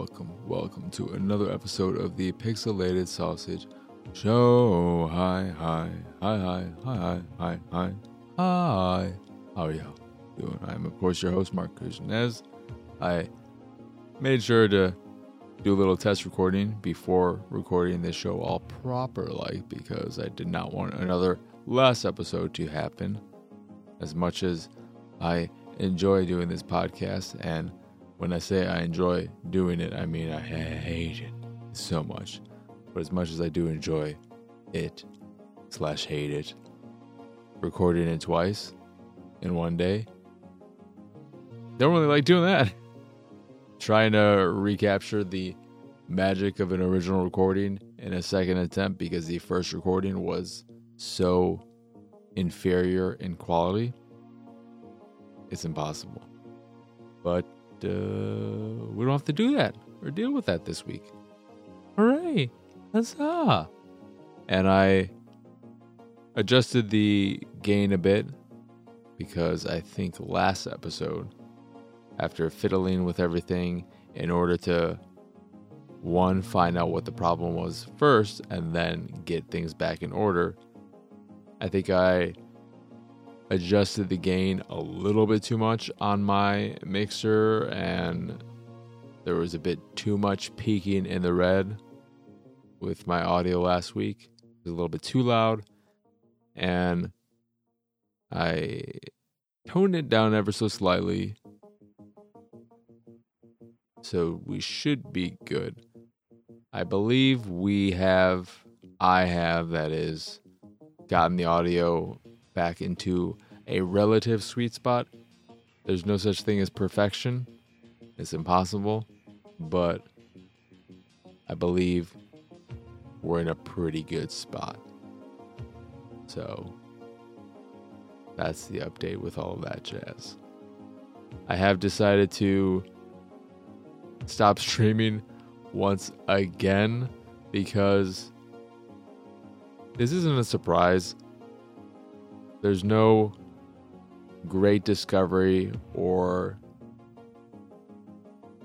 welcome, welcome, to another episode of the Pixelated Sausage Show. Hi, hi, hi, hi, hi, hi, hi, hi. How are y'all doing? I'm, of course, your host, Mark Kuznez. I made sure to do a little test recording before recording this show all proper like because I did not want another last episode to happen. As much as I enjoy doing this podcast, and when I say I enjoy doing it, I mean I hate it so much. But as much as I do enjoy it slash hate it, recording it twice in one day, don't really like doing that. Trying to recapture the magic of an original recording in a second attempt because the first recording was so inferior in quality, it's impossible. But uh, we don't have to do that or deal with that this week. Hooray! Huzzah! And I adjusted the gain a bit because I think last episode, after fiddling with everything in order to one, find out what the problem was first, and then get things back in order. I think I adjusted the gain a little bit too much on my mixer, and there was a bit too much peaking in the red with my audio last week. It was a little bit too loud, and I toned it down ever so slightly. So we should be good. I believe we have, I have, that is, gotten the audio back into a relative sweet spot. There's no such thing as perfection, it's impossible, but I believe we're in a pretty good spot. So that's the update with all of that jazz. I have decided to stop streaming once again because this isn't a surprise. There's no great discovery or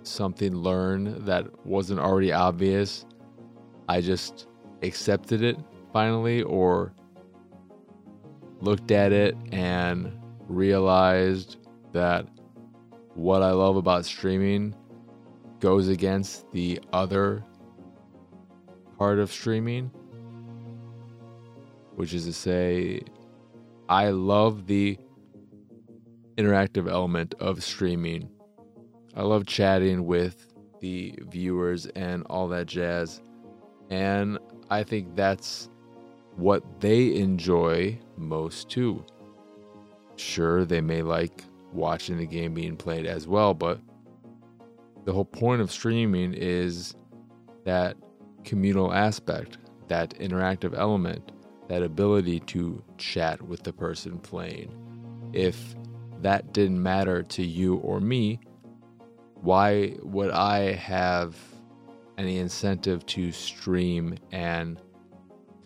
something learned that wasn't already obvious. I just accepted it finally or looked at it and realized that what I love about streaming goes against the other part of streaming, which is to say, I love the interactive element of streaming. I love chatting with the viewers and all that jazz. And I think that's what they enjoy most too. Sure, they may like watching the game being played as well, but the whole point of streaming is that communal aspect, that interactive element, that ability to chat with the person playing. If that didn't matter to you or me, why would I have any incentive to stream and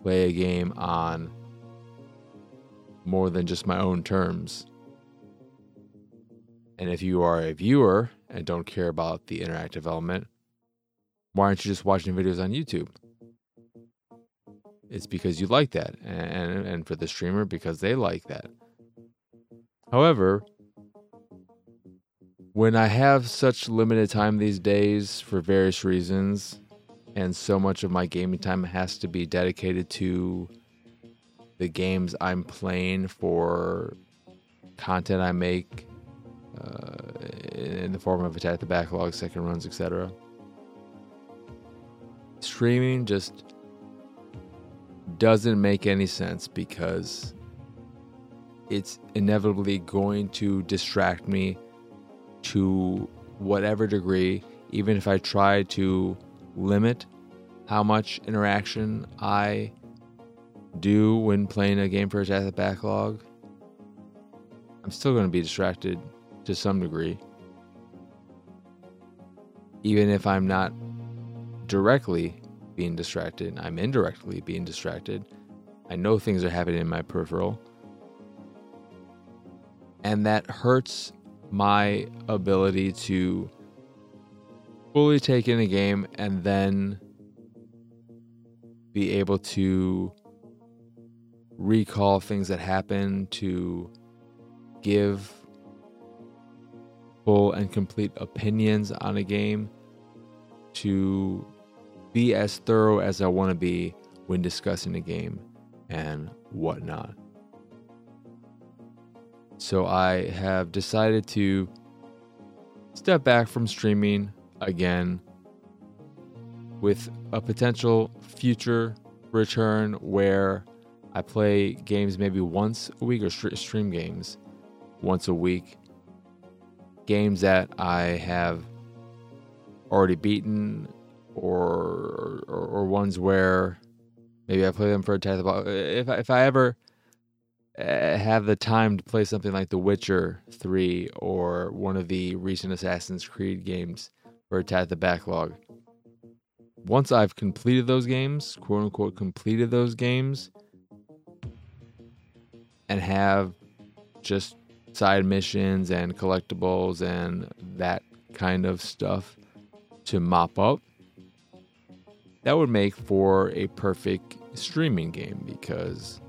play a game on more than just my own terms? And if you are a viewer and don't care about the interactive element, why aren't you just watching videos on YouTube? It's because you like that, and, and for the streamer, because they like that. However, when I have such limited time these days for various reasons, and so much of my gaming time has to be dedicated to the games I'm playing for content I make uh, in the form of attack the backlog, second runs, etc. Streaming just doesn't make any sense because it's inevitably going to distract me to whatever degree, even if I try to limit how much interaction I do when playing a game for Attack the Backlog. I'm still going to be distracted to some degree. Even if I'm not directly being distracted, I'm indirectly being distracted. I know things are happening in my peripheral. And that hurts my ability to fully take in a game and then be able to recall things that happen, to give full and complete opinions on a game, to be as thorough as I want to be when discussing a game and whatnot. So I have decided to step back from streaming again with a potential future return where I play games maybe once a week or stream games once a week. Games that I have already beaten or or, or ones where maybe I play them for a test. If if I ever eh, have the time to play something like The Witcher 3 or one of the recent Assassin's Creed games for Attack the Backlog, once I've completed those games, quote unquote, completed those games, and have just side missions and collectibles and that kind of stuff to mop up, that would make for a perfect streaming game because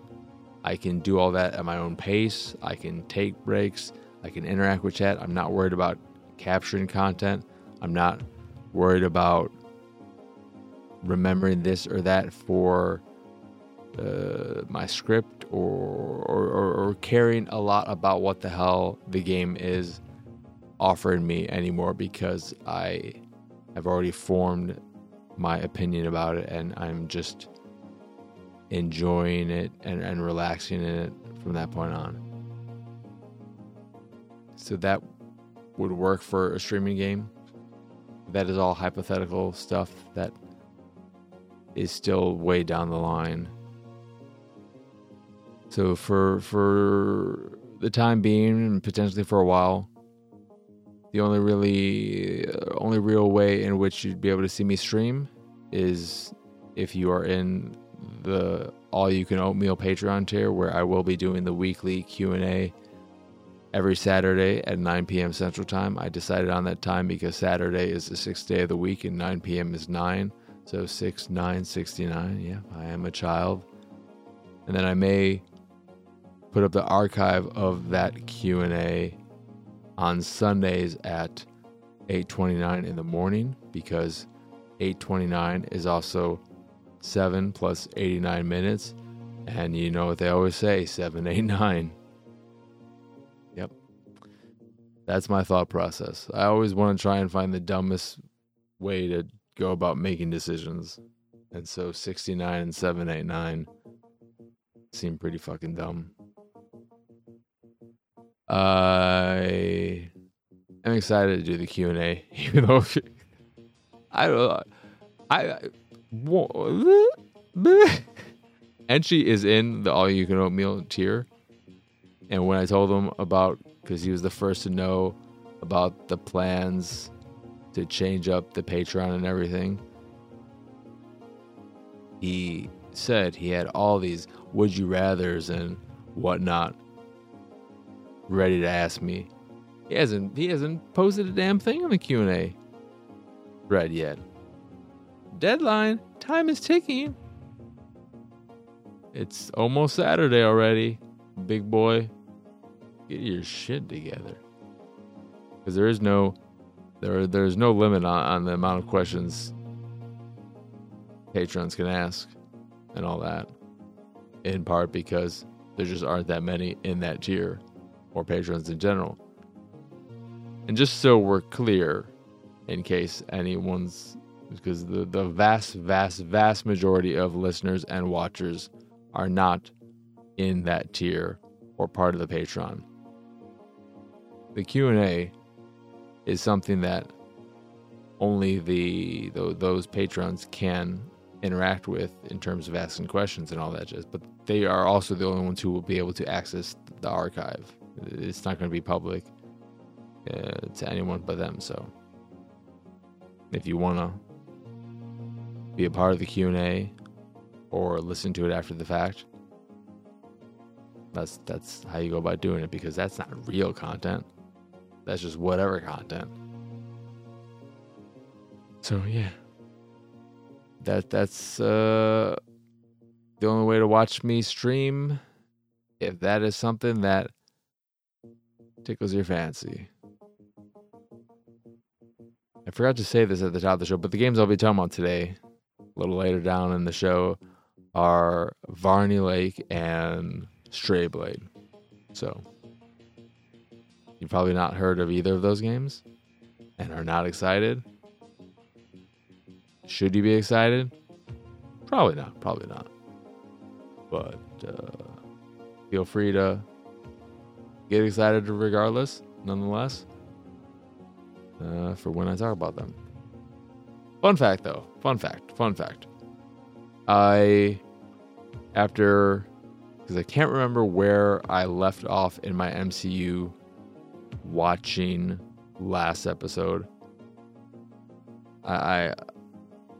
I can do all that at my own pace. I can take breaks. I can interact with chat. I'm not worried about capturing content. I'm not worried about remembering this or that for uh, my script or, or, or, or caring a lot about what the hell the game is offering me anymore because I have already formed my opinion about it and I'm just enjoying it and, and relaxing in it from that point on. So that would work for a streaming game. That is all hypothetical stuff that is still way down the line. So for for the time being and potentially for a while, the only really uh, only real way in which you'd be able to see me stream is if you are in the all you can oatmeal Patreon tier where I will be doing the weekly Q&A every Saturday at 9 p.m. Central Time. I decided on that time because Saturday is the sixth day of the week and 9 p.m. is 9. So 6, 9, 69. Yeah, I am a child. And then I may put up the archive of that Q&A on Sundays at 8:29 in the morning because 8:29 is also 7 plus 89 minutes and you know what they always say 789 Yep. That's my thought process. I always want to try and find the dumbest way to go about making decisions. And so 69 and 789 seem pretty fucking dumb. Uh, I am excited to do the Q and A, even though I don't. I, I Enchi is in the all you can oatmeal tier, and when I told him about, because he was the first to know about the plans to change up the Patreon and everything, he said he had all these would you rather's and whatnot ready to ask me. He hasn't he hasn't posted a damn thing on the Q and A thread yet. Deadline. Time is ticking. It's almost Saturday already, big boy. Get your shit together. Because there is no there there's no limit on, on the amount of questions patrons can ask and all that. In part because there just aren't that many in that tier or patrons in general. And just so we're clear, in case anyone's, because the, the vast, vast, vast majority of listeners and watchers are not in that tier or part of the Patreon. The Q&A is something that only the, the those patrons can interact with in terms of asking questions and all that just but they are also the only ones who will be able to access the archive it's not going to be public uh, to anyone but them. So if you want to be a part of the Q&A or listen to it after the fact, that's that's how you go about doing it because that's not real content. that's just whatever content. So yeah. That that's uh the only way to watch me stream if that is something that tickles your fancy. I forgot to say this at the top of the show, but the games I'll be talking about today, a little later down in the show, are Varney Lake and Stray Blade. So, you've probably not heard of either of those games and are not excited. Should you be excited? Probably not. Probably not. But uh, feel free to get excited regardless, nonetheless, uh, for when I talk about them. Fun fact, though. Fun fact. Fun fact. I, after, because I can't remember where I left off in my MCU watching last episode. I, I,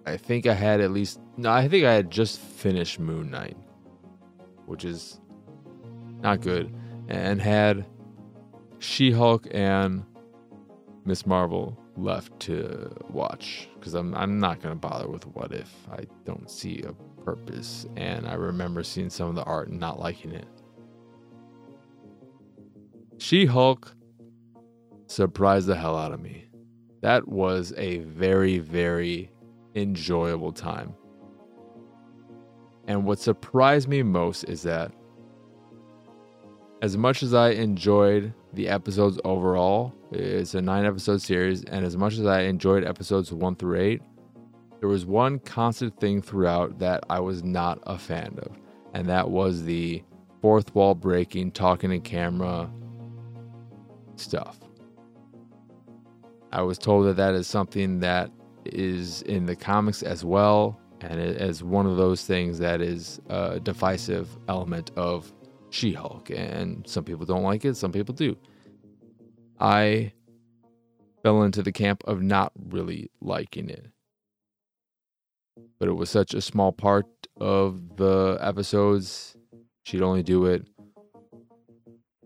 I think I had at least no, I think I had just finished Moon Knight, which is not good, and had She Hulk and Miss Marvel left to watch because I'm I'm not gonna bother with What If. I don't see a purpose, and I remember seeing some of the art and not liking it. She Hulk surprised the hell out of me. That was a very very enjoyable time. And what surprised me most is that as much as I enjoyed the episodes overall, it's a nine episode series, and as much as I enjoyed episodes one through eight, there was one constant thing throughout that I was not a fan of, and that was the fourth wall breaking, talking to camera stuff. I was told that that is something that is in the comics as well, and it is one of those things that is a divisive element of She Hulk. And some people don't like it, some people do. I fell into the camp of not really liking it. But it was such a small part of the episodes. She'd only do it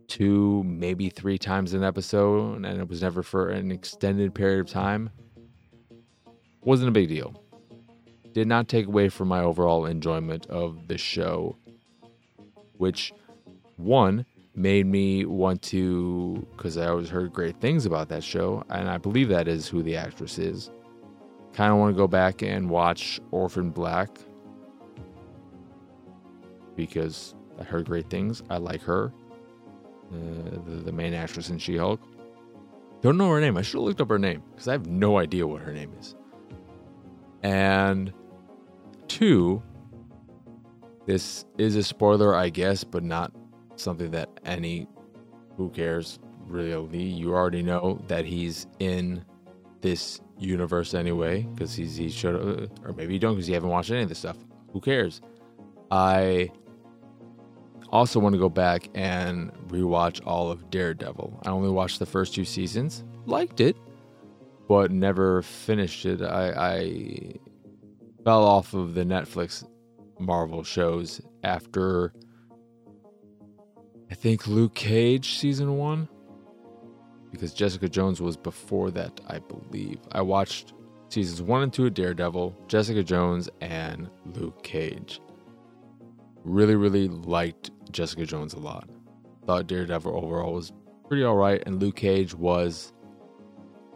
two, maybe three times an episode, and it was never for an extended period of time. Wasn't a big deal. Did not take away from my overall enjoyment of the show, which, one, made me want to, because I always heard great things about that show, and I believe that is who the actress is. Kind of want to go back and watch Orphan Black because I heard great things. I like her, uh, the, the main actress in She Hulk. Don't know her name. I should have looked up her name because I have no idea what her name is. And two, this is a spoiler, I guess, but not something that any who cares really. You already know that he's in this universe anyway because he's he showed or maybe you don't because you haven't watched any of this stuff. Who cares? I also want to go back and rewatch all of Daredevil. I only watched the first two seasons, liked it, but never finished it. I, I fell off of the Netflix Marvel shows after I think Luke Cage season one because Jessica Jones was before that, I believe. I watched seasons one and two of Daredevil, Jessica Jones, and Luke Cage. Really, really liked Jessica Jones a lot. Thought Daredevil overall was pretty alright, and Luke Cage was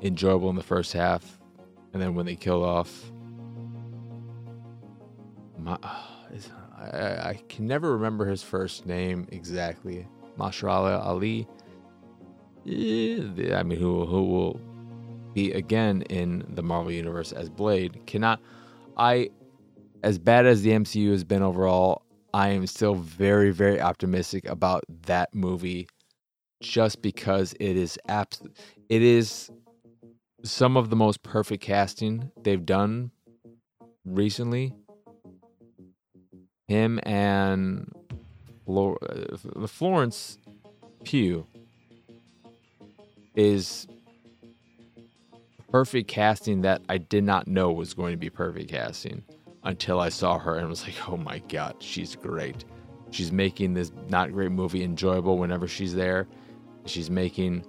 enjoyable in the first half, and then when they killed off, my, I, I can never remember his first name exactly. Mahershala Ali. I mean, who who will be again in the Marvel universe as Blade? Cannot. I, as bad as the MCU has been overall, I am still very very optimistic about that movie, just because it is abs- It is some of the most perfect casting they've done recently. Him and uh, Florence Pugh is perfect casting that I did not know was going to be perfect casting until I saw her and was like, oh my god, she's great. She's making this not great movie enjoyable whenever she's there. She's making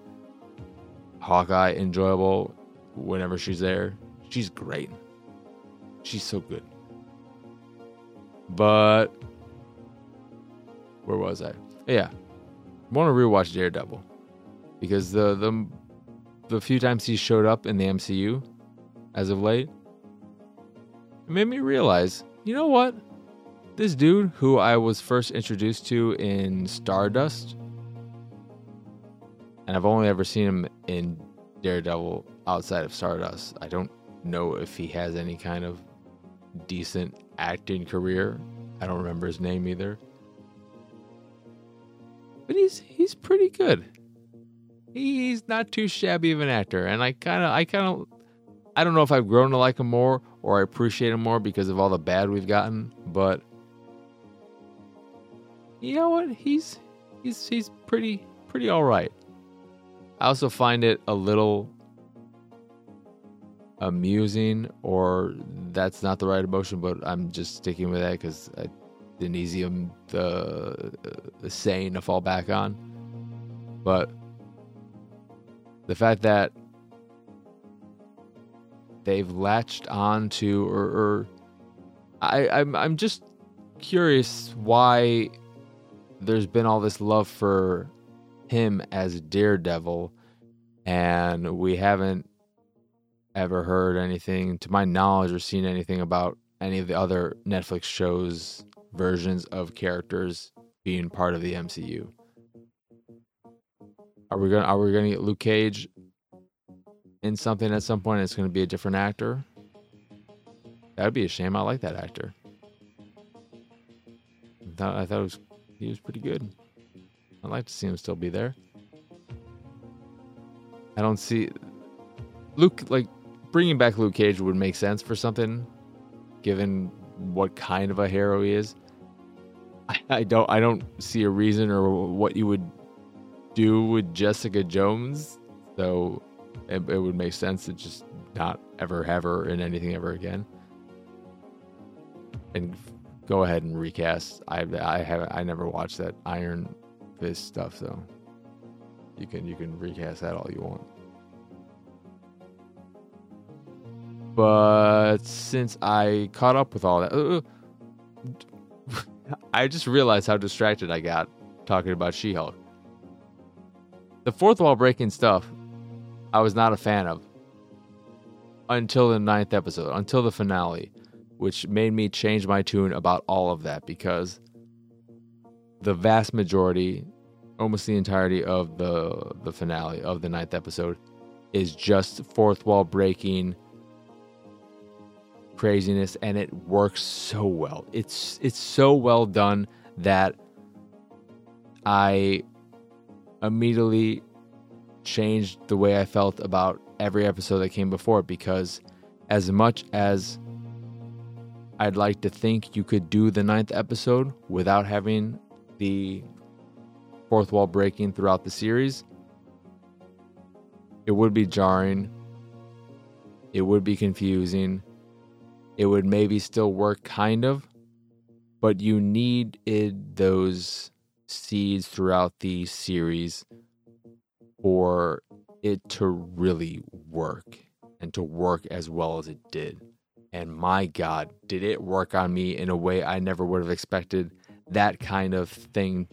Hawkeye enjoyable whenever she's there. She's great. She's so good. But where was I? Yeah, want to rewatch Daredevil because the the the few times he showed up in the MCU as of late, it made me realize, you know what? This dude who I was first introduced to in Stardust, and I've only ever seen him in Daredevil outside of Stardust. I don't know if he has any kind of decent acting career. I don't remember his name either. But he's he's pretty good. He's not too shabby of an actor, and I kind of I kind of I don't know if I've grown to like him more or I appreciate him more because of all the bad we've gotten, but you know what? He's he's he's pretty pretty all right. I also find it a little amusing, or that's not the right emotion, but I'm just sticking with that because I didn't easy him the the saying to fall back on. But the fact that they've latched on to, or, or I, I'm I'm just curious why there's been all this love for him as Daredevil, and we haven't ever heard anything, to my knowledge, or seen anything about any of the other Netflix shows versions of characters being part of the MCU. Are we gonna Are we gonna get Luke Cage in something at some point? it's gonna be a different actor. That would be a shame. I like that actor. I thought, I thought was he was pretty good. I'd like to see him still be there. I don't see Luke like bringing back Luke Cage would make sense for something, given what kind of a hero he is. I, I don't I don't see a reason or what you would do with Jessica Jones, so it, it would make sense to just not ever have her in anything ever again. And go ahead and recast. I I have I never watched that Iron Fist stuff, so you can you can recast that all you want. But since I caught up with all that, uh, I just realized how distracted I got talking about She Hulk. The fourth wall breaking stuff, I was not a fan of until the ninth episode, until the finale, which made me change my tune about all of that because the vast majority, almost the entirety of the the finale of the ninth episode, is just fourth wall breaking craziness and it works so well. It's it's so well done that I immediately changed the way I felt about every episode that came before because as much as I'd like to think you could do the ninth episode without having the fourth wall breaking throughout the series, it would be jarring. It would be confusing it would maybe still work kind of, but you needed those seeds throughout the series for it to really work and to work as well as it did. And my God, did it work on me in a way I never would have expected that kind of thing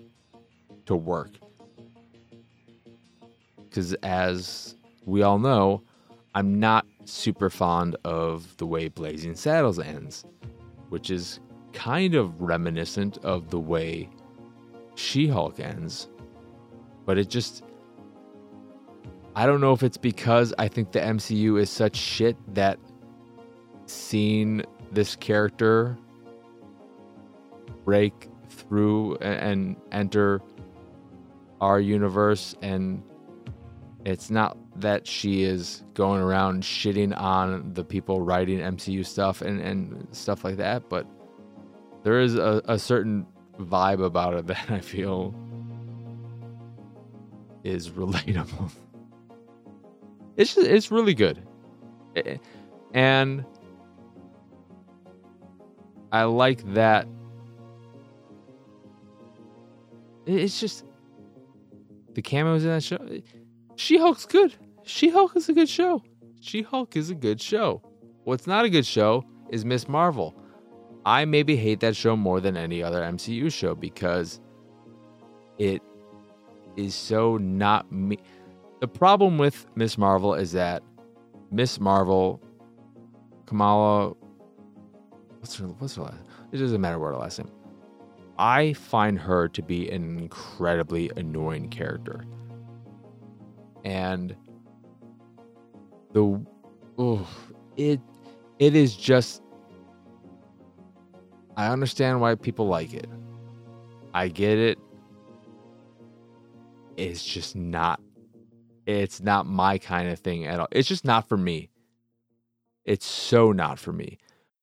to work. Because as we all know, I'm not super fond of the way Blazing Saddles ends, which is kind of reminiscent of the way She Hulk ends. But it just. I don't know if it's because I think the MCU is such shit that seeing this character break through and enter our universe and it's not that she is going around shitting on the people writing MCU stuff and, and stuff like that, but there is a, a certain vibe about it that I feel is relatable. It's just, it's really good. And I like that it's just the cameos in that show. She Hulk's good. She Hulk is a good show. She Hulk is a good show. What's not a good show is Miss Marvel. I maybe hate that show more than any other MCU show because it is so not me. The problem with Miss Marvel is that Miss Marvel, Kamala, what's her, what's her last? It doesn't matter what her last name. I find her to be an incredibly annoying character, and the oh, it it is just. I understand why people like it. I get it. It's just not it's not my kind of thing at all. It's just not for me. It's so not for me.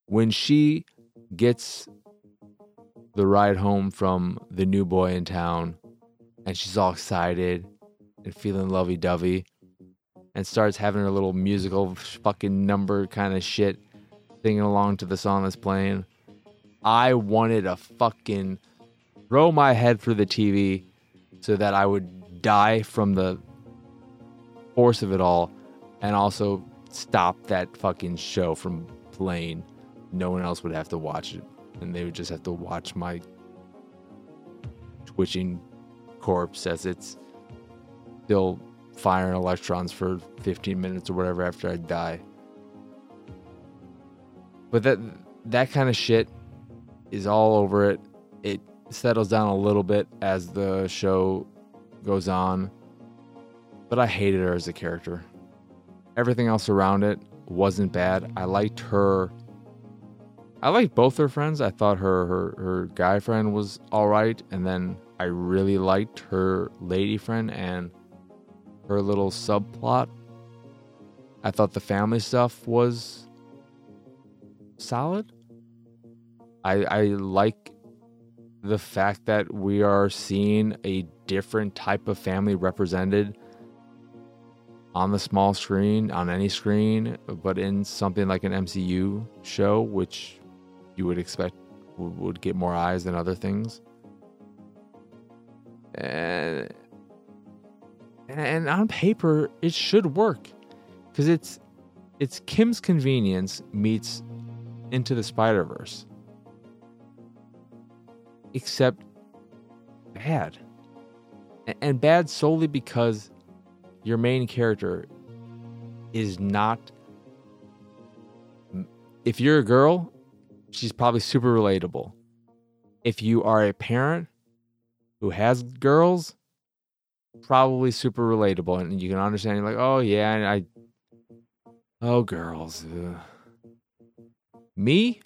When she gets the ride home from the new boy in town and she's all excited and feeling lovey dovey and starts having her little musical fucking number kind of shit singing along to the song that's playing. I wanted to fucking throw my head through the TV so that I would die from the force of it all and also stop that fucking show from playing. No one else would have to watch it. And they would just have to watch my twitching corpse as it's still firing electrons for 15 minutes or whatever after I die. But that that kind of shit is all over it. It settles down a little bit as the show goes on but I hated her as a character. Everything else around it wasn't bad. I liked her. I liked both her friends. I thought her her her guy friend was all right, and then I really liked her lady friend and her little subplot. I thought the family stuff was solid. I I like the fact that we are seeing a different type of family represented on the small screen, on any screen, but in something like an MCU show, which you would expect would, get more eyes than other things. And, and on paper, it should work because it's it's Kim's Convenience meets Into the Spider Verse, except bad, and bad solely because your main character is not if you're a girl, she's probably super relatable. If you are a parent who has girls, probably super relatable and you can understand you're like, "Oh yeah, I oh girls." Ugh. Me?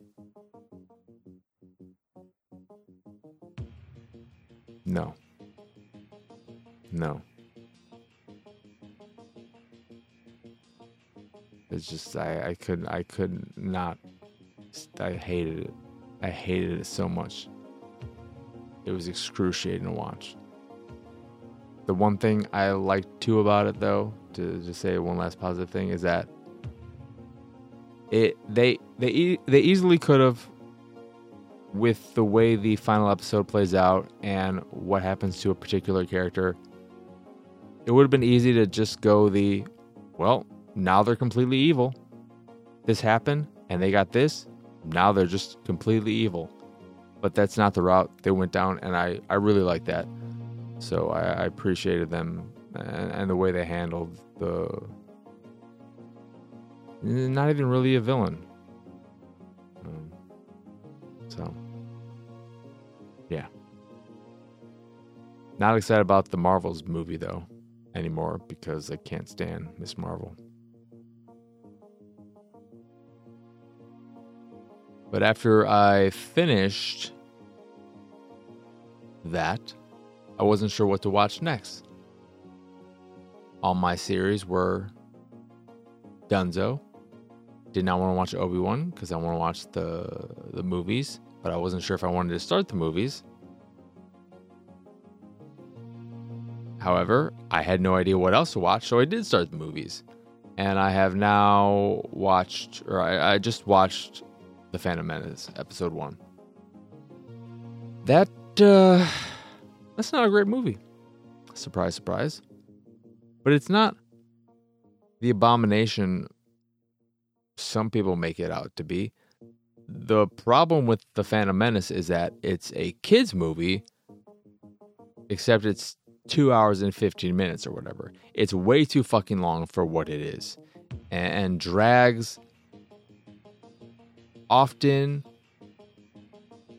No. No. It's just I I couldn't I could not I hated it. I hated it so much. It was excruciating to watch. The one thing I liked too about it though, to just say one last positive thing is that it they they they easily could have with the way the final episode plays out and what happens to a particular character it would have been easy to just go the well now they're completely evil. This happened and they got this. Now they're just completely evil. But that's not the route they went down, and I, I really like that. So I, I appreciated them and, and the way they handled the. Not even really a villain. Um, so, yeah. Not excited about the Marvels movie though anymore because I can't stand Miss Marvel. But after I finished that, I wasn't sure what to watch next. All my series were Dunzo. Did not want to watch Obi Wan because I want to watch the the movies, but I wasn't sure if I wanted to start the movies. However, I had no idea what else to watch, so I did start the movies. And I have now watched, or I, I just watched the Phantom Menace, Episode One. That uh, that's not a great movie. Surprise, surprise. But it's not the abomination some people make it out to be. The problem with The Phantom Menace is that it's a kids movie, except it's two hours and 15 minutes or whatever. It's way too fucking long for what it is and, drags often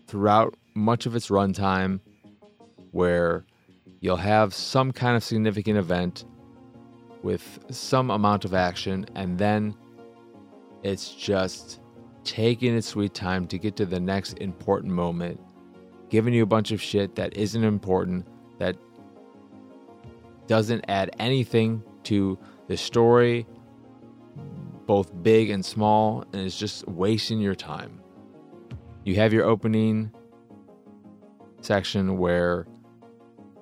throughout much of its runtime where you'll have some kind of significant event with some amount of action and then it's just taking its sweet time to get to the next important moment giving you a bunch of shit that isn't important that doesn't add anything to the story both big and small and it's just wasting your time. You have your opening section where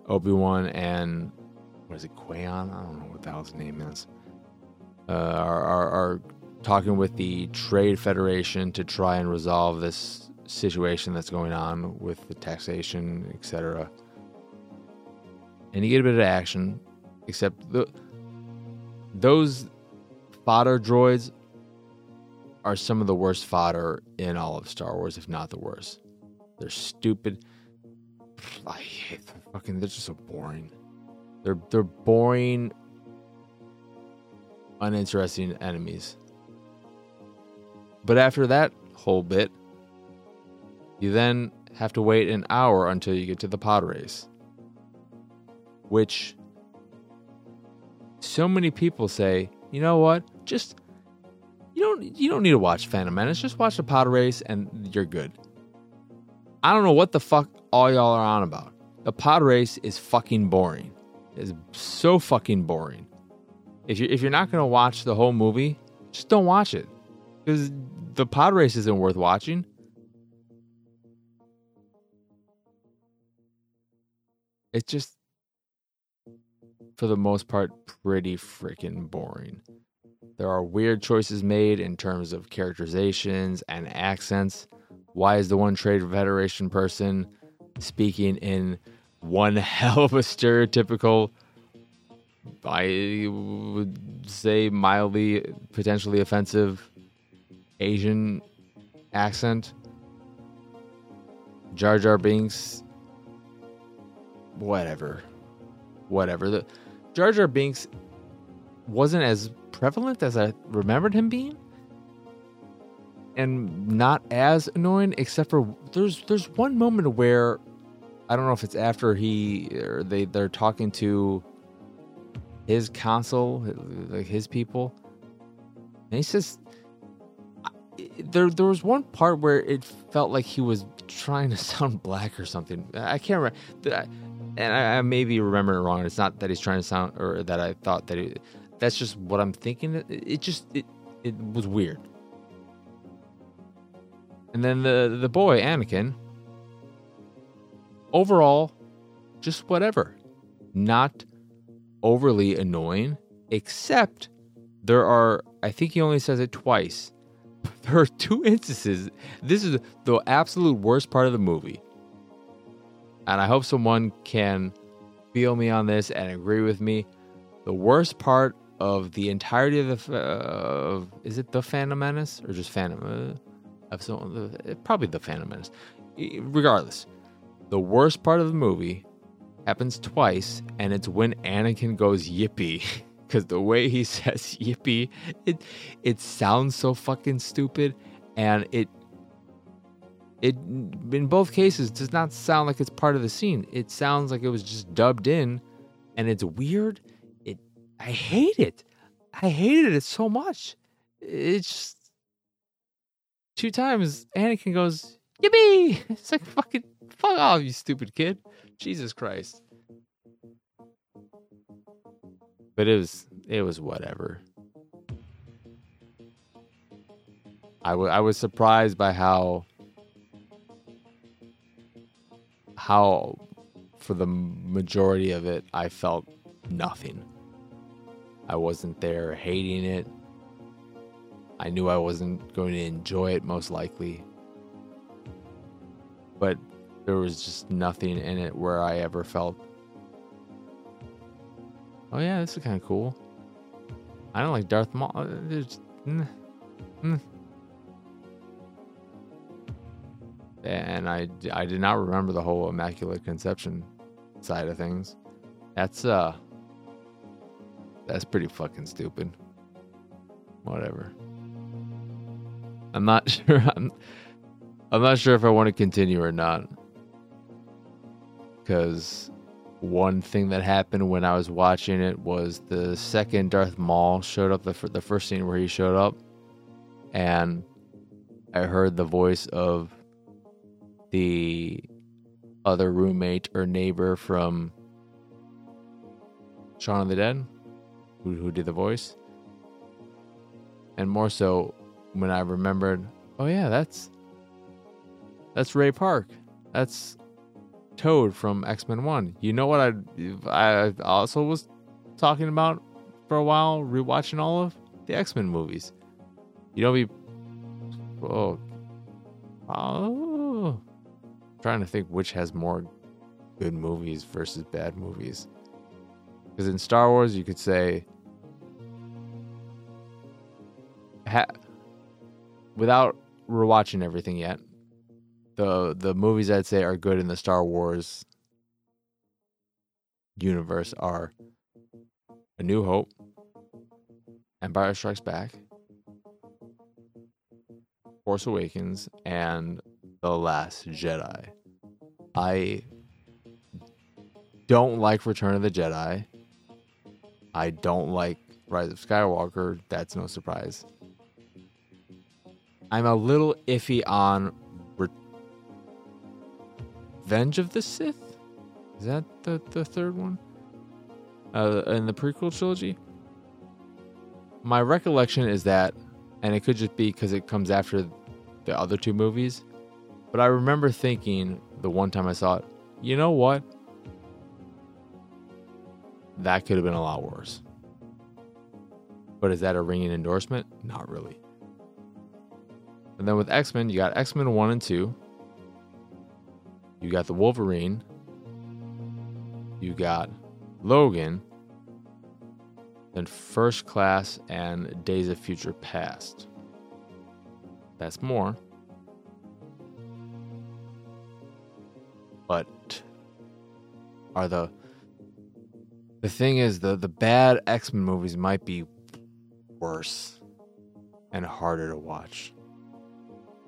Obi-Wan and what is it, Qui-Gon? I don't know what the hell his name is. Uh, are, are, are talking with the Trade Federation to try and resolve this situation that's going on with the taxation, etc. And you get a bit of action, except the those fodder droids are some of the worst fodder in all of Star Wars, if not the worst. They're stupid. I hate them. Fucking, they're just so boring. They're they're boring, uninteresting enemies. But after that whole bit, you then have to wait an hour until you get to the pod race. Which so many people say, you know what? Just you don't you don't need to watch Phantom Menace. Just watch the pod race and you're good. I don't know what the fuck all y'all are on about. The pod race is fucking boring. It's so fucking boring. If you if you're not gonna watch the whole movie, just don't watch it. Because the pod race isn't worth watching. It's just for the most part pretty freaking boring. There are weird choices made in terms of characterizations and accents. Why is the one trade federation person speaking in one hell of a stereotypical, I would say mildly, potentially offensive Asian accent? Jar Jar Binks, whatever, whatever. The Jar Jar Binks wasn't as prevalent as I remembered him being and not as annoying except for there's there's one moment where I don't know if it's after he or they they're talking to his council like his people and he says there there was one part where it felt like he was trying to sound black or something I can't remember and I, I maybe remember it wrong it's not that he's trying to sound or that I thought that it, that's just what I'm thinking. It, it just it it was weird. And then the the boy Anakin. Overall, just whatever. Not overly annoying, except there are. I think he only says it twice. There are two instances. This is the absolute worst part of the movie. And I hope someone can feel me on this and agree with me. The worst part of the entirety of the uh, is it the Phantom Menace or just Phantom? Uh, episode, uh, probably the Phantom Menace. Regardless, the worst part of the movie happens twice, and it's when Anakin goes yippee. Because the way he says yippee, it it sounds so fucking stupid, and it it in both cases does not sound like it's part of the scene. It sounds like it was just dubbed in, and it's weird It I hate it. I hated it so much. It's just two times Anakin goes, Yippee! It's like fucking fuck off, you stupid kid. Jesus Christ. But it was it was whatever. I, w- I was surprised by how how for the majority of it I felt nothing. I wasn't there hating it. I knew I wasn't going to enjoy it most likely. But there was just nothing in it where I ever felt, oh yeah, this is kind of cool. I don't like Darth Maul. Uh, there's, mm, mm. And I, I did not remember the whole Immaculate Conception side of things. That's uh that's pretty fucking stupid. Whatever. I'm not sure I'm I'm not sure if I want to continue or not. Cuz one thing that happened when I was watching it was the second Darth Maul showed up the the first scene where he showed up and I heard the voice of the other roommate or neighbor from Shaun of the Dead, who, who did the voice. And more so when I remembered, oh yeah, that's that's Ray Park. That's Toad from X Men One. You know what I I also was talking about for a while, rewatching all of the X Men movies. You know, be oh, oh, trying to think which has more good movies versus bad movies. Because in Star Wars, you could say, ha- without rewatching everything yet, the the movies I'd say are good in the Star Wars universe are A New Hope, Empire Strikes Back, Force Awakens, and The Last Jedi. I don't like Return of the Jedi. I don't like Rise of Skywalker. That's no surprise. I'm a little iffy on Revenge of the Sith. Is that the, the third one? Uh, in the prequel trilogy? My recollection is that, and it could just be because it comes after the other two movies, but I remember thinking the one time I saw it, you know what? that could have been a lot worse. But is that a ringing endorsement? Not really. And then with X Men, you got X Men 1 and 2. You got the Wolverine. You got Logan. Then First Class and Days of Future Past. That's more. But are the the thing is, the the bad X Men movies might be worse and harder to watch.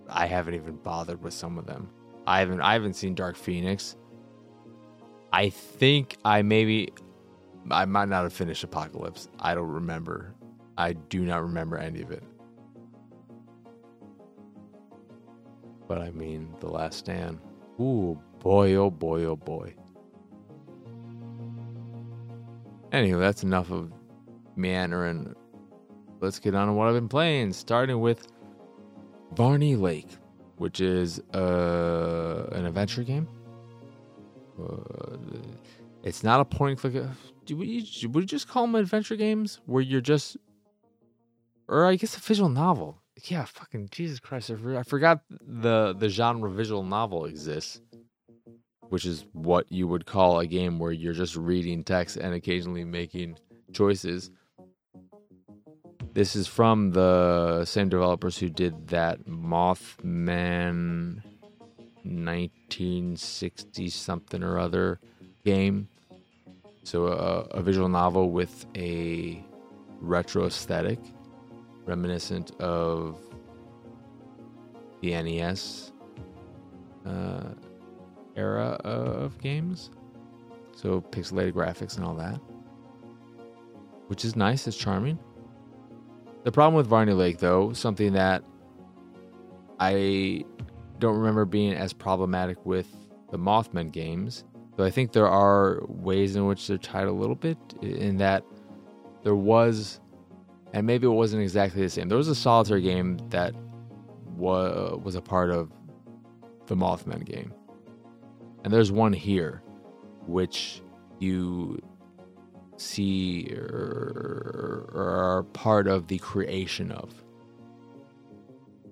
I haven't even bothered with some of them. I haven't I haven't seen Dark Phoenix. I think I maybe I might not have finished Apocalypse. I don't remember. I do not remember any of it. But I mean, The Last Stand. Ooh, boy, oh boy, oh boy. Anyway, that's enough of meandering. Let's get on to what I've been playing, starting with Varney Lake, which is uh, an adventure game. Uh, it's not a point and click. Do we, would just call them adventure games where you're just, or I guess a visual novel? Yeah, fucking Jesus Christ! I forgot the the genre visual novel exists which is what you would call a game where you're just reading text and occasionally making choices. This is from the same developers who did that Mothman 1960 something or other game. So, a, a visual novel with a retro aesthetic, reminiscent of the NES. Uh, era of games. So pixelated graphics and all that. Which is nice, it's charming. The problem with Varney Lake, though, something that I don't remember being as problematic with the Mothman games, though I think there are ways in which they're tied a little bit, in that there was, and maybe it wasn't exactly the same, there was a solitaire game that was, was a part of the Mothman game. And there's one here, which you see or, are part of the creation of.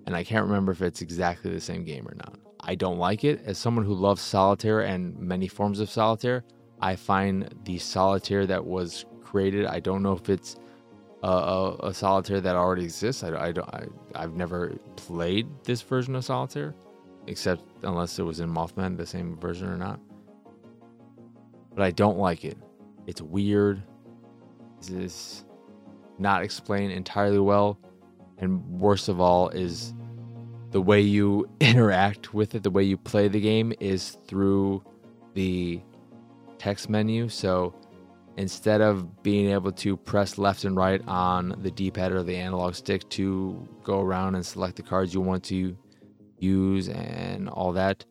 And I can't remember if it's exactly the same game or not. I don't like it. As someone who loves solitaire and many forms of solitaire, I find the solitaire that was created, I don't know if it's a, a, a, solitaire that already exists. I, I don't. I, I've never played this version of solitaire, except unless it was in Mothman, the same version or not. But I don't like it. It's weird. This is not explained entirely well, and worst of all is the way you interact with it. The way you play the game is through the text menu. So instead of being able to press left and right on the D-pad or the analog stick to go around and select the cards you want to use and all that,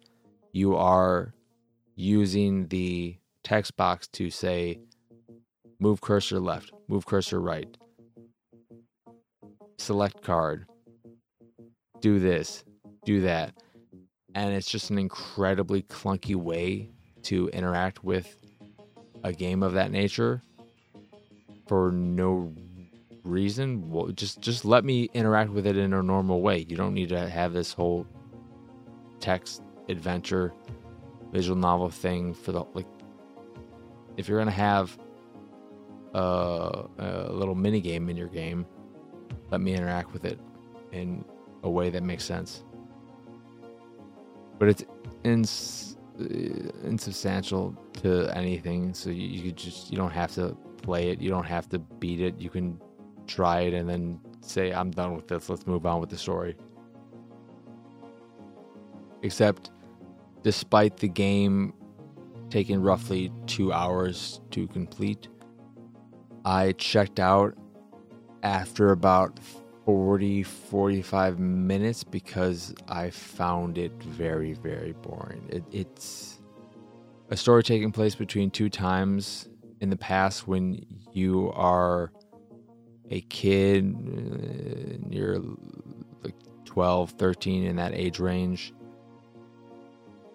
you are using the text box to say move cursor left, move cursor right, select card, do this, do that. And it's just an incredibly clunky way to interact with a game of that nature for no reason. Well, just just let me interact with it in a normal way. You don't need to have this whole text adventure visual novel thing for the like. If you're gonna have a, little mini game in your game, let me interact with it in a way that makes sense. But it's ins- uh, insubstantial to anything, so you, you just you don't have to play it. You don't have to beat it. You can try it and then say, "I'm done with this. Let's move on with the story." Except, despite the game taking roughly two hours to complete, I checked out after about 40 45 minutes because I found it very very boring. It, it's a story taking place between two times in the past when you are a kid you're like 12 13 in that age range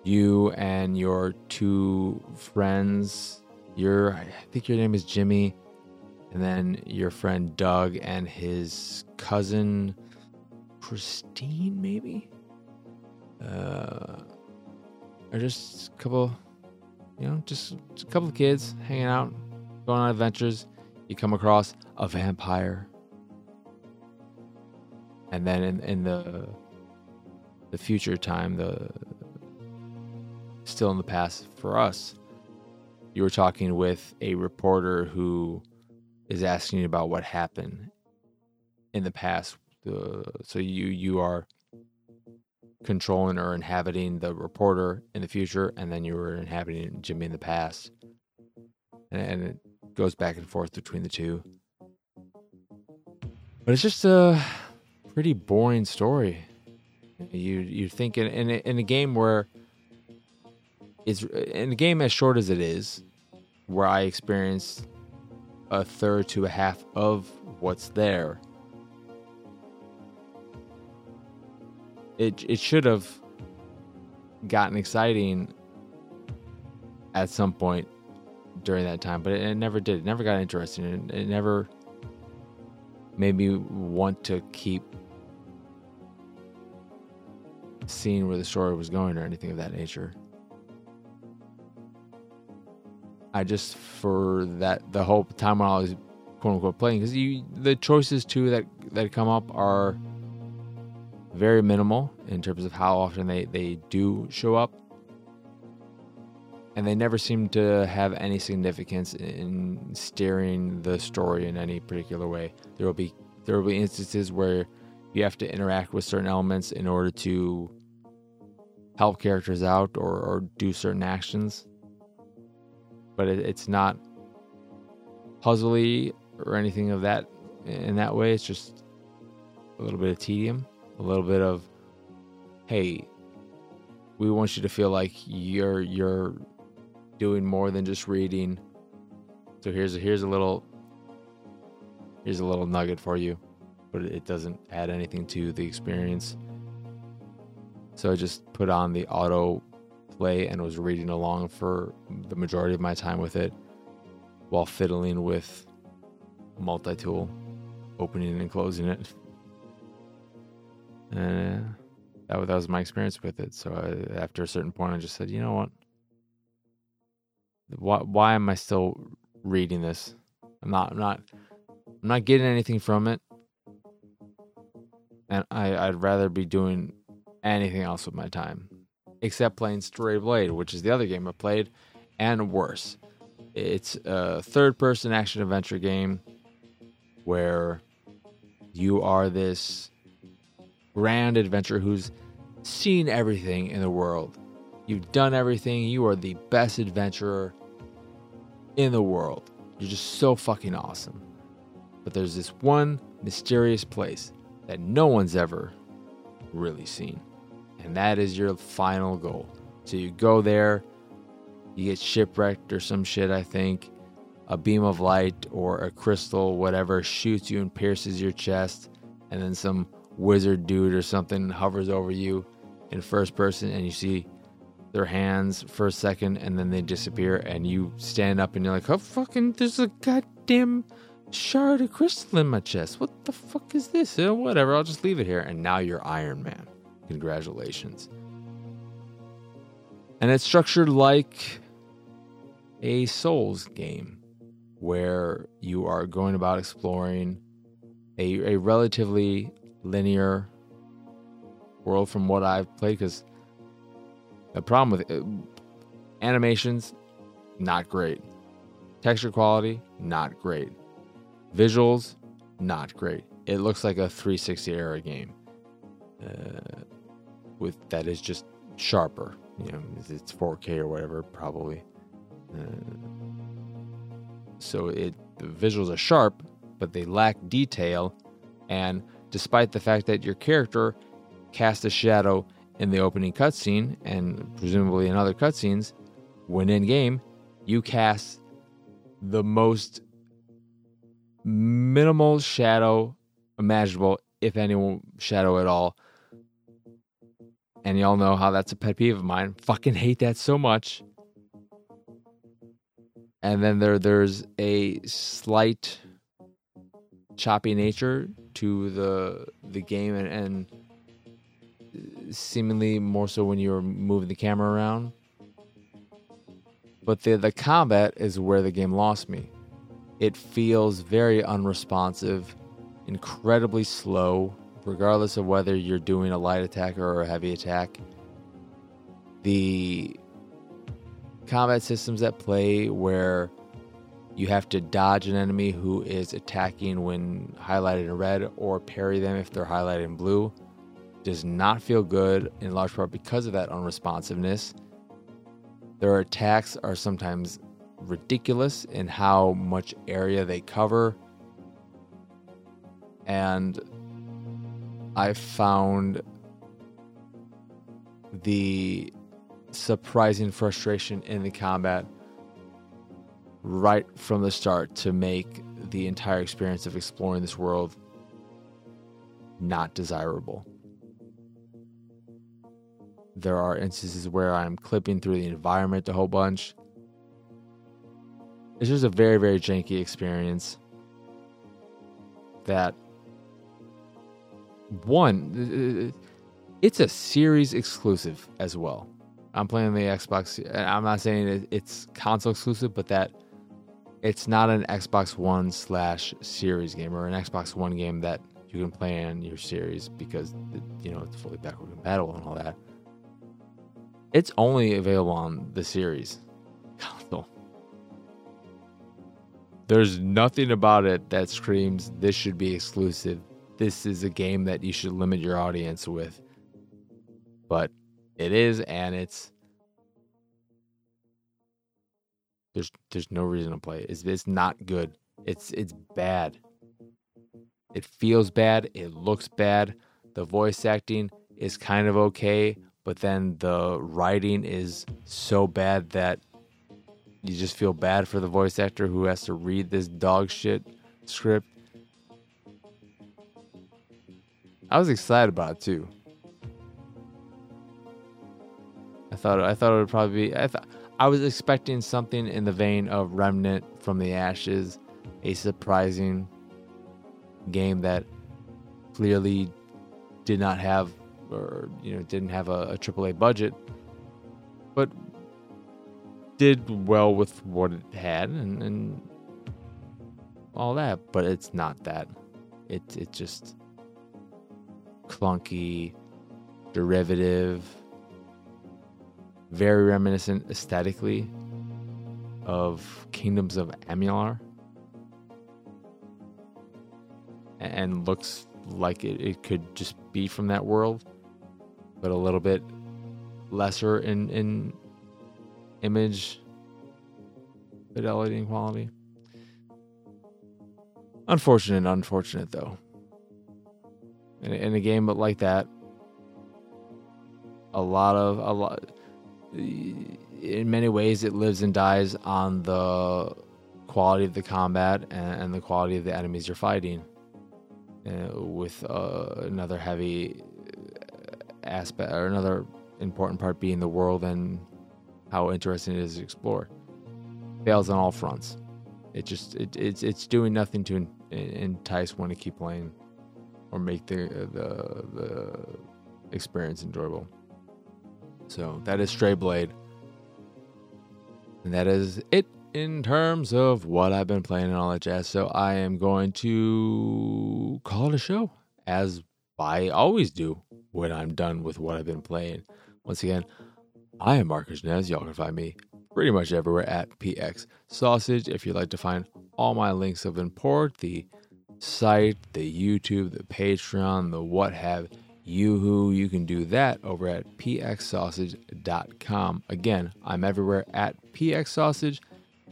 you and your two friends your i think your name is jimmy and then your friend Doug and his cousin Christine, maybe, uh, just a couple, you know, just, just a couple of kids hanging out, going on adventures. You come across a vampire, and then in, in the the future time, the still in the past for us, you were talking with a reporter who is asking you about what happened in the past. Uh, so you you are controlling or inhabiting the reporter in the future, and then you were inhabiting Jimmy in the past, and, and it goes back and forth between the two. But it's just a pretty boring story. You you think in in a, in a game where it's in a game as short as it is, where I experienced a third to a half of what's there. It it should have gotten exciting at some point during that time, but it, it never did. It never got interesting. It, it never made me want to keep seeing where the story was going or anything of that nature. I just for that the whole time when I was quote unquote playing because you the choices too that that come up are very minimal in terms of how often they they do show up. And they never seem to have any significance in steering the story in any particular way. There will be there will be instances where you have to interact with certain elements in order to help characters out or, or do certain actions but it, it's not puzzly or anything of that in that way. It's just a little bit of tedium, a little bit of, hey, we want you to feel like you're you're doing more than just reading. So here's a, here's a little here's a little nugget for you, but it doesn't add anything to the experience. So I just put on the auto and was reading along for the majority of my time with it while fiddling with multi tool, opening and closing it. And uh, that, that was my experience with it. So I, after a certain point, I just said, you know what? Why, why am I still reading this? I'm not, I'm not I'm not getting anything from it. And I, I'd rather be doing anything else with my time. Except playing Stray Blade, which is the other game I played, and worse. It's a third person action adventure game where you are this grand adventurer who's seen everything in the world. You've done everything. You are the best adventurer in the world. You're just so fucking awesome. But there's this one mysterious place that no one's ever really seen. And that is your final goal. So you go there, you get shipwrecked or some shit, I think. A beam of light or a crystal, whatever, shoots you and pierces your chest. And then some wizard dude or something hovers over you in first person and you see their hands for a second and then they disappear and you stand up and you're like, oh fucking there's a goddamn shard of crystal in my chest. What the fuck is this? Oh, whatever, I'll just leave it here. And now you're Iron Man. Congratulations. And it's structured like a Souls game where you are going about exploring a, a relatively linear world from what I've played because the problem with it, animations, not great. Texture quality, not great. Visuals, not great. It looks like a 360 era game. Uh, with that is just sharper. You know, it's 4K or whatever, probably. Uh, so it the visuals are sharp, but they lack detail. And despite the fact that your character casts a shadow in the opening cutscene and presumably in other cutscenes, when in game, you cast the most minimal shadow imaginable, if any shadow at all. And y'all know how that's a pet peeve of mine. Fucking hate that so much. And then there there's a slight choppy nature to the the game and, and seemingly more so when you're moving the camera around. But the the combat is where the game lost me. It feels very unresponsive, incredibly slow, regardless of whether you're doing a light attack or a heavy attack. The combat systems at play where you have to dodge an enemy who is attacking when highlighted in red or parry them if they're highlighted in blue does not feel good in large part because of that unresponsiveness. Their attacks are sometimes ridiculous in how much area they cover. And I found the surprising frustration in the combat right from the start to make the entire experience of exploring this world not desirable. There are instances where I'm clipping through the environment a whole bunch. It's just a very, very janky experience that one uh, uh, it's a series exclusive as well. I'm playing the Xbox. I'm not saying it's console exclusive, but that it's not an Xbox One slash series game or an Xbox One game that you can play on your series because you know it's fully backward compatible and all that. It's only available on the series console. There's nothing about it that screams this should be exclusive. This is a game that you should limit your audience with. But it is and it's there's there's no reason to play it. It's, it's not good. It's it's bad. It feels bad, it looks bad. The voice acting is kind of okay, but then the writing is so bad that you just feel bad for the voice actor who has to read this dog shit script. I was excited about it too. I thought I thought it would probably be I I was expecting something in the vein of Remnant from the Ashes, a surprising game that clearly did not have or you know didn't have a, a AAA budget, but did well with what it had, and, and all that, but it's not that. It it's just clunky, derivative, very reminiscent aesthetically of Kingdoms of Amalur. And looks like it, it could just be from that world, but a little bit lesser in, in image fidelity and quality. Unfortunate, unfortunate though. In, in a game but like that, a lot of a lot in many ways it lives and dies on the quality of the combat and, and the quality of the enemies you're fighting uh, with uh, another heavy aspect or another important part being the world and how interesting it is to explore. Fails on all fronts. It just it, it's it's doing nothing to entice one to keep playing or make the uh, the the experience enjoyable so that is Stray Blade. And that is it in terms of what I've been playing and all that jazz. So I am going to call it a show, as I always do when I'm done with what I've been playing. Once again, I am Marcus Nez. Y'all can find me pretty much everywhere at PX Sausage. If you'd like to find all my links of import, the site, the YouTube, the Patreon, the what have Yoo-hoo, you can do that over at pxsausage.com. Again, I'm everywhere at pxsausage,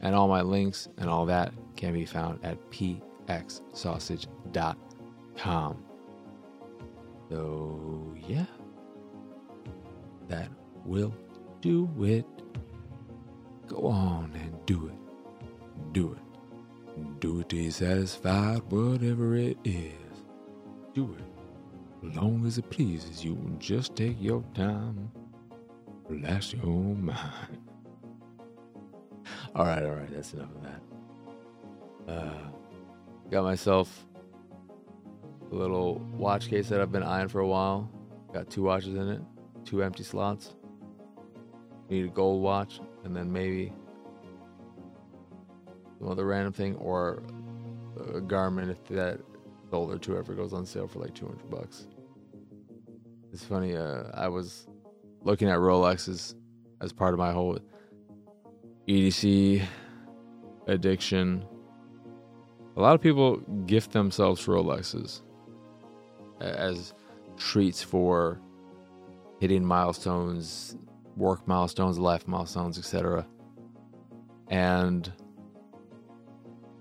and all my links and all that can be found at pxsausage.com. So, yeah, that will do it. Go on and do it. Do it. You're satisfied, whatever it is. Do it long as it pleases you, just take your time, relax your mind. all right, all right, that's enough of that. Uh, got myself a little watch case that I've been eyeing for a while. Got two watches in it, two empty slots. Need a gold watch, and then maybe some other random thing, or a Garmin if that Solar 2 ever goes on sale for like 200 bucks. It's funny, uh, I was looking at Rolexes as part of my whole EDC addiction. A lot of people gift themselves Rolexes as treats for hitting milestones, work milestones, life milestones, etc. And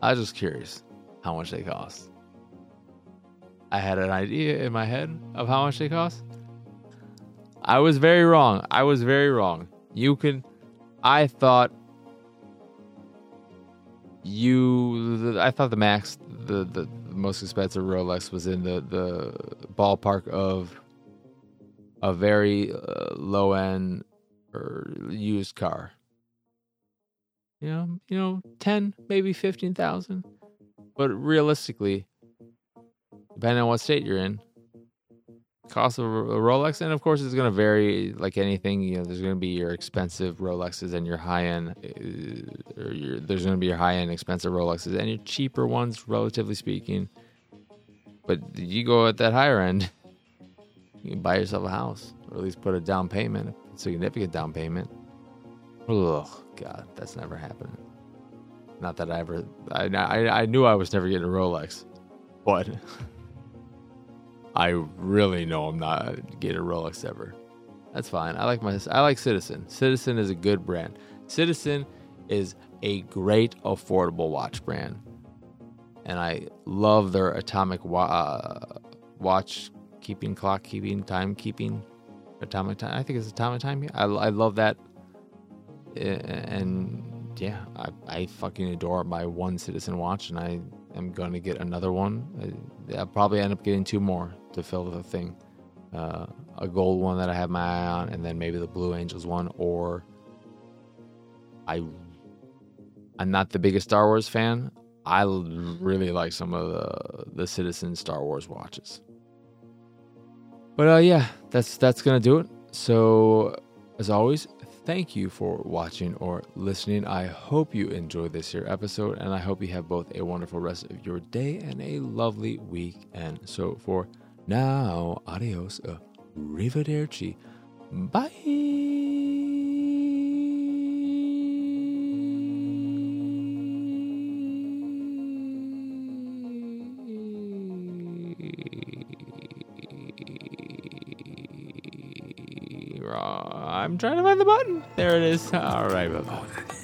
I was just curious how much they cost. I had an idea in my head of how much they cost. I was very wrong. I was very wrong. You can. I thought you. I thought the max, the the most expensive Rolex was in the the ballpark of a very uh, low end or used car. You know, you know, ten, maybe fifteen thousand. But realistically, depending on what state you're in, cost of a Rolex, and of course it's going to vary like anything. You know, there's going to be your expensive Rolexes and your high end, uh, or your, there's going to be your high end expensive Rolexes and your cheaper ones, relatively speaking. But you go at that higher end, you can buy yourself a house, or at least put a down payment, a significant down payment. Ugh, God, that's never happening. Not that I ever, I, I, I knew I was never getting a Rolex, but. I really know I'm not getting a Rolex ever. That's fine. I like my I like Citizen. Citizen is a good brand. Citizen is a great affordable watch brand, and I love their atomic wa- uh, watch keeping, clock keeping, time keeping, atomic time. I think it's atomic time. I I love that, and yeah, I I fucking adore my one Citizen watch, and I am gonna get another one. I'll probably end up getting two more to fill the thing. Uh, a gold one that I have my eye on, and then maybe the Blue Angels one, or I I'm not the biggest Star Wars fan. I really like some of the the Citizen Star Wars watches. But uh, yeah, that's that's gonna do it. So as always, thank you for watching or listening. I hope you enjoyed this here episode, and I hope you have both a wonderful rest of your day and a lovely weekend. So for now, adios, arrivederci, bye. I'm trying to find the button. There it is. All right. Bye-bye.